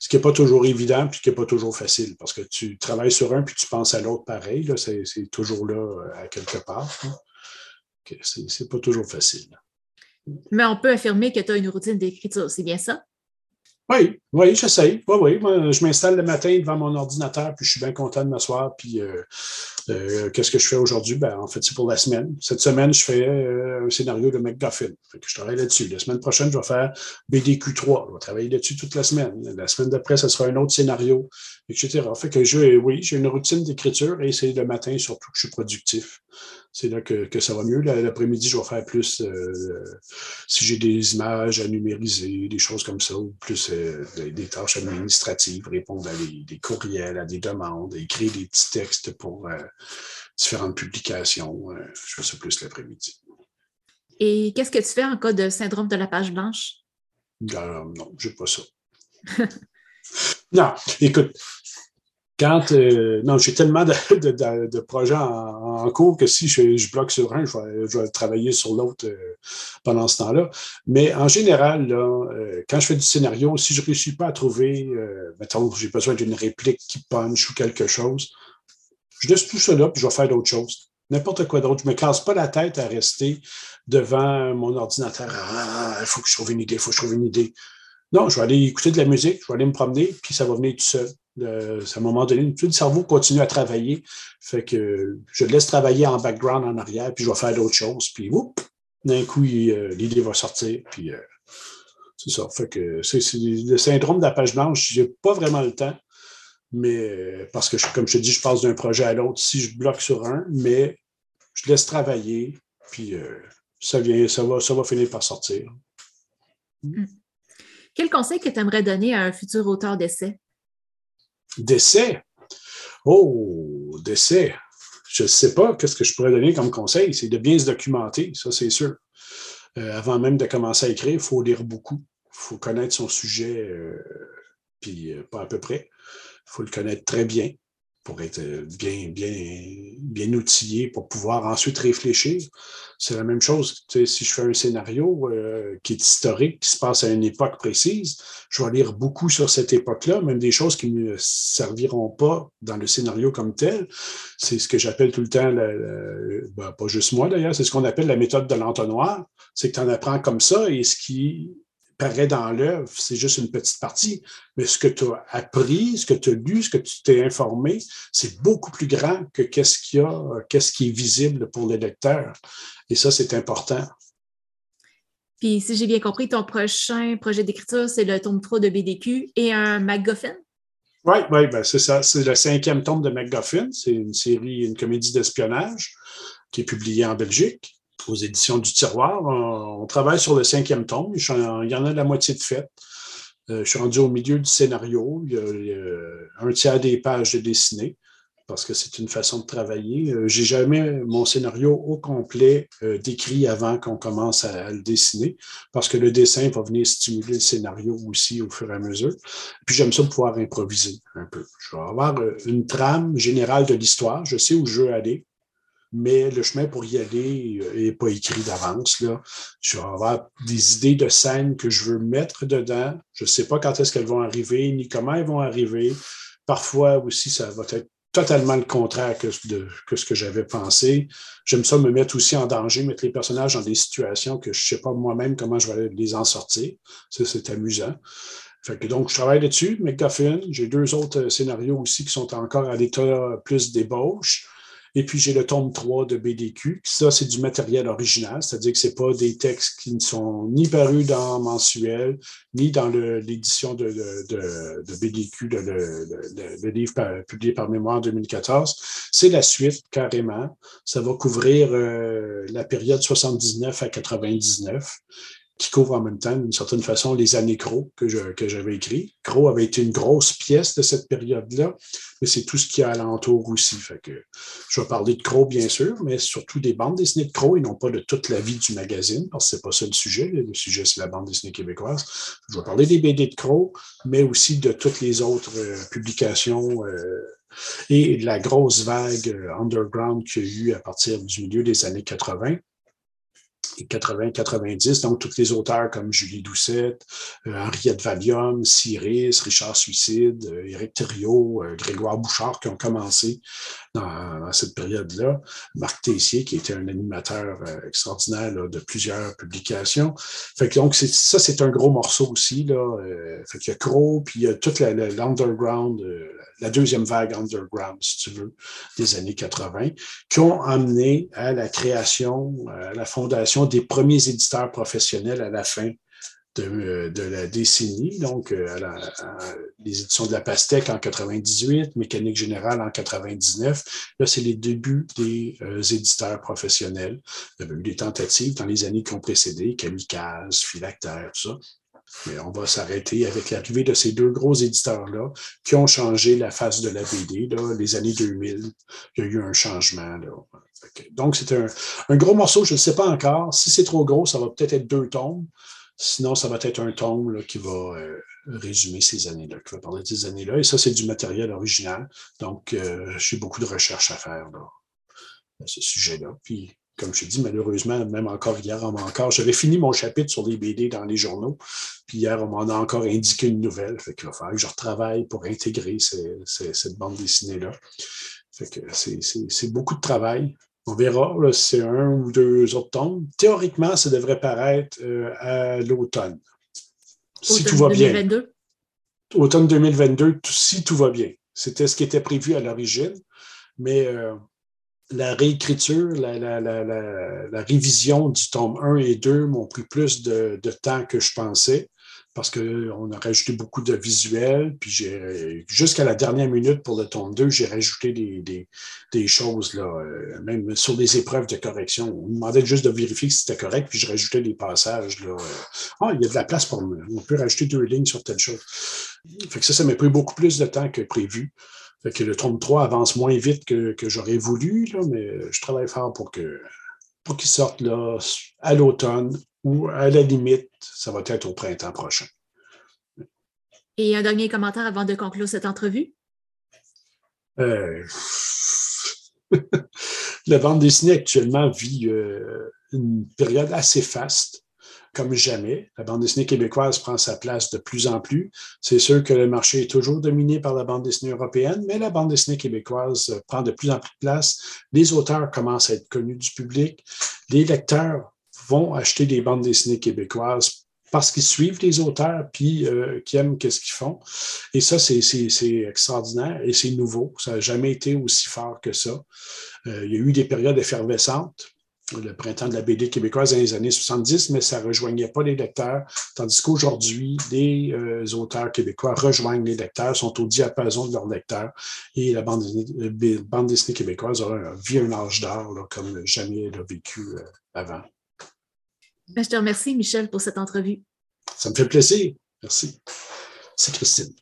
Ce qui n'est pas toujours évident puis qui n'est pas toujours facile parce que tu travailles sur un puis tu penses à l'autre pareil. C'est toujours là euh, à quelque part. Ce n'est pas toujours facile. Mais on peut affirmer que tu as une routine d'écriture, c'est bien ça? Oui, oui, j'essaye. Oui, oui. Je m'installe le matin devant mon ordinateur, puis je suis bien content de m'asseoir. Puis, euh, euh, qu'est-ce que je fais aujourd'hui? Ben, en fait, c'est pour la semaine. Cette semaine, je fais euh, un scénario de McGuffin. Fait que je travaille là-dessus. La semaine prochaine, je vais faire BDQ3. Je vais travailler là-dessus toute la semaine. La semaine d'après, ce sera un autre scénario, etc. Fait que je, oui, j'ai une routine d'écriture et c'est le matin surtout que je suis productif c'est là que, ça va mieux. L'après-midi, je vais faire plus, euh, si j'ai des images à numériser, des choses comme ça, ou plus euh, des, tâches administratives, répondre à des, courriels, à des demandes, écrire des petits textes pour euh, différentes publications. je fais ça plus l'après-midi. Et qu'est-ce que tu fais en cas de syndrome de la page blanche? non, je n'ai pas ça. non, écoute, quand euh, non, j'ai tellement de, projets en, cours que si je, bloque sur un, je vais, travailler sur l'autre euh, pendant ce temps-là. Mais en général, euh, quand je fais du scénario, si je ne réussis pas à trouver, mettons, j'ai besoin d'une réplique qui punch ou quelque chose, je laisse tout là, puis je vais faire d'autres choses. N'importe quoi d'autre. Je ne me casse pas la tête à rester devant mon ordinateur. Ah, il faut que je trouve une idée, il faut que je trouve une idée. Non, je vais aller écouter de la musique, je vais aller me promener, puis ça va venir tout seul à un moment donné, tout le cerveau continue à travailler. Fait que je le laisse travailler en background en arrière, puis je vais faire d'autres choses. Puis, d'un coup, euh, l'idée va sortir. Puis, euh, c'est ça. Fait que c'est, le syndrome de la page blanche, je n'ai pas vraiment le temps. Mais parce que, comme je te dis, je passe d'un projet à l'autre si je bloque sur un, mais je laisse travailler, puis euh, ça, vient, ça, va, ça va finir par sortir. Hmm. Quel conseil que tu aimerais donner à un futur auteur d'essai? Décès. Oh, décès. Je ne sais pas qu'est-ce que je pourrais donner comme conseil. C'est de bien se documenter, ça c'est sûr. Euh, avant même de commencer à écrire, il faut lire beaucoup. Il faut connaître son sujet, euh, puis euh, pas à peu près. Il faut le connaître très bien pour être bien, bien, bien outillé pour pouvoir ensuite réfléchir. C'est la même chose. si je fais un scénario euh, qui est historique, qui se passe à une époque précise, je vais lire beaucoup sur cette époque-là, même des choses qui ne serviront pas dans le scénario comme tel. C'est ce que j'appelle tout le temps, ben, pas juste moi d'ailleurs, c'est ce qu'on appelle la méthode de l'entonnoir. C'est que tu en apprends comme ça et ce qui paraît dans l'œuvre, c'est juste une petite partie. Mais ce que tu as appris, ce que tu as lu, ce que tu t'es informé, c'est beaucoup plus grand que qu'est-ce qu'il y a, qu'est-ce qui est visible pour les lecteurs. Et ça, c'est important. Puis, si j'ai bien compris, ton prochain projet d'écriture, c'est le tome 3 de BDQ et un MacGuffin? Oui, oui, ben c'est ça. C'est le cinquième tome de MacGuffin. C'est une série, une comédie d'espionnage qui est publiée en Belgique aux éditions du Tiroir. On, travaille sur le cinquième tome. Il y en a la moitié de fait. Euh, je suis rendu au milieu du scénario. Il y, a, un tiers des pages de dessinées parce que c'est une façon de travailler. Euh, j'ai jamais mon scénario au complet euh, décrit avant qu'on commence à, le dessiner, parce que le dessin va venir stimuler le scénario aussi au fur et à mesure. Puis j'aime ça pouvoir improviser un peu. Je vais avoir une trame générale de l'histoire. Je sais où je veux aller mais le chemin pour y aller n'est pas écrit d'avance. Je vais avoir des idées de scènes que je veux mettre dedans. Je ne sais pas quand est-ce qu'elles vont arriver, ni comment elles vont arriver. Parfois aussi, ça va être totalement le contraire que, que ce que j'avais pensé. J'aime ça me mettre aussi en danger, mettre les personnages dans des situations que je ne sais pas moi-même comment je vais les en sortir. Ça, c'est amusant. Fait que donc, je travaille là-dessus, McGuffin. J'ai deux autres scénarios aussi qui sont encore à l'état plus d'ébauche. Et puis, j'ai le tome 3 de BDQ. Ça, c'est du matériel original, c'est-à-dire que ce pas des textes qui ne sont ni parus dans mensuel, ni dans l'édition de, de, BDQ, le, livre publié par Mémoire en 2014. C'est la suite, carrément. Ça va couvrir euh, la période 79 à 99 qui couvre en même temps, d'une certaine façon, les années Crow que, j'avais écrit. Crow avait été une grosse pièce de cette période-là, mais c'est tout ce qui est alentour aussi. Je vais parler de Crow, bien sûr, mais surtout des bandes dessinées de Crow et non pas de toute la vie du magazine, parce que c'est pas ça le sujet. Le sujet, c'est la bande dessinée québécoise. Je vais parler des BD de Crow, mais aussi de toutes les autres euh, publications euh, et de la grosse vague euh, underground qu'il y a eu à partir du milieu des années 80 80-90, donc tous les auteurs comme Julie Doucette, euh, Henriette Valium, Cyrus, Richard Suicide, euh, Éric Thériault, euh, Grégoire Bouchard qui ont commencé dans, cette période-là, Marc Tessier qui était un animateur extraordinaire de plusieurs publications. Fait que donc ça, c'est un gros morceau aussi. Là, fait qu'il y a Crow, puis il y a toute l'underground, la deuxième vague underground, si tu veux, des années 80, qui ont amené à la création, à la fondation des premiers éditeurs professionnels à la fin de, la décennie, donc euh, les éditions de la Pastèque en 98, Mécanique Générale en 99. Là, c'est les débuts des euh, éditeurs professionnels. Il y avait eu des tentatives dans les années qui ont précédé, Kamikaze, Philactère, tout ça. Mais on va s'arrêter avec l'arrivée de ces deux gros éditeurs-là qui ont changé la face de la BD. Là, les années 2000, il y a eu un changement. Là. Donc, c'est un, gros morceau, je ne sais pas encore. Si c'est trop gros, ça va peut-être être deux tomes. Sinon, ça va être un tome qui va euh, résumer ces années-là, qui va parler de ces années-là. Et ça, c'est du matériel original. Donc, euh, j'ai beaucoup de recherches à faire là, à ce sujet-là. Puis, comme je dis, malheureusement, même encore hier, on m'a encore. J'avais fini mon chapitre sur les BD dans les journaux. Puis hier, on m'en a encore indiqué une nouvelle. Fait qu'il va falloir que je retravaille pour intégrer cette bande dessinée-là. Fait que c'est beaucoup de travail. On verra si c'est un ou deux autres tomes. Théoriquement, ça devrait paraître euh, à l'automne. Si tout va 2022. bien. Automne 2022, si tout va bien. C'était ce qui était prévu à l'origine, mais euh, la réécriture, la, révision du tome 1 et 2 m'ont pris plus de, temps que je pensais parce qu'on a rajouté beaucoup de visuels. Puis j'ai jusqu'à la dernière minute pour le tome 2, j'ai rajouté des, choses, là, euh, même sur les épreuves de correction. On me demandait juste de vérifier si c'était correct, puis je rajoutais des passages. Là, euh, ah, il y a de la place pour moi. On peut rajouter deux lignes sur telle chose. Fait que ça, ça m'a pris beaucoup plus de temps que prévu. Fait que le tome 3 avance moins vite que, j'aurais voulu, là, mais je travaille fort pour que pour qu'il sorte là, à l'automne ou à la limite, ça va être au printemps prochain. Et un dernier commentaire avant de conclure cette entrevue? Euh, La bande dessinée actuellement vit euh, une période assez faste, comme jamais. La bande dessinée québécoise prend sa place de plus en plus. C'est sûr que le marché est toujours dominé par la bande dessinée européenne, mais la bande dessinée québécoise prend de plus en plus de place. Les auteurs commencent à être connus du public. Les lecteurs vont acheter des bandes dessinées québécoises parce qu'ils suivent les auteurs puis euh, qui aiment qu'est-ce qu'ils font. Et ça, c'est extraordinaire et c'est nouveau. Ça n'a jamais été aussi fort que ça. Euh, il y a eu des périodes effervescentes, le printemps de la BD québécoise dans les années 70, mais ça ne rejoignait pas les lecteurs, tandis qu'aujourd'hui, les euh, auteurs québécois rejoignent les lecteurs, sont au diapason de leurs lecteurs, et la bande dessinée, bande dessinée québécoise a, vit un âge d'or comme jamais elle a vécu avant. Ben, je te remercie, Michel, pour cette entrevue. Ça me fait plaisir. Merci. C'est Christine.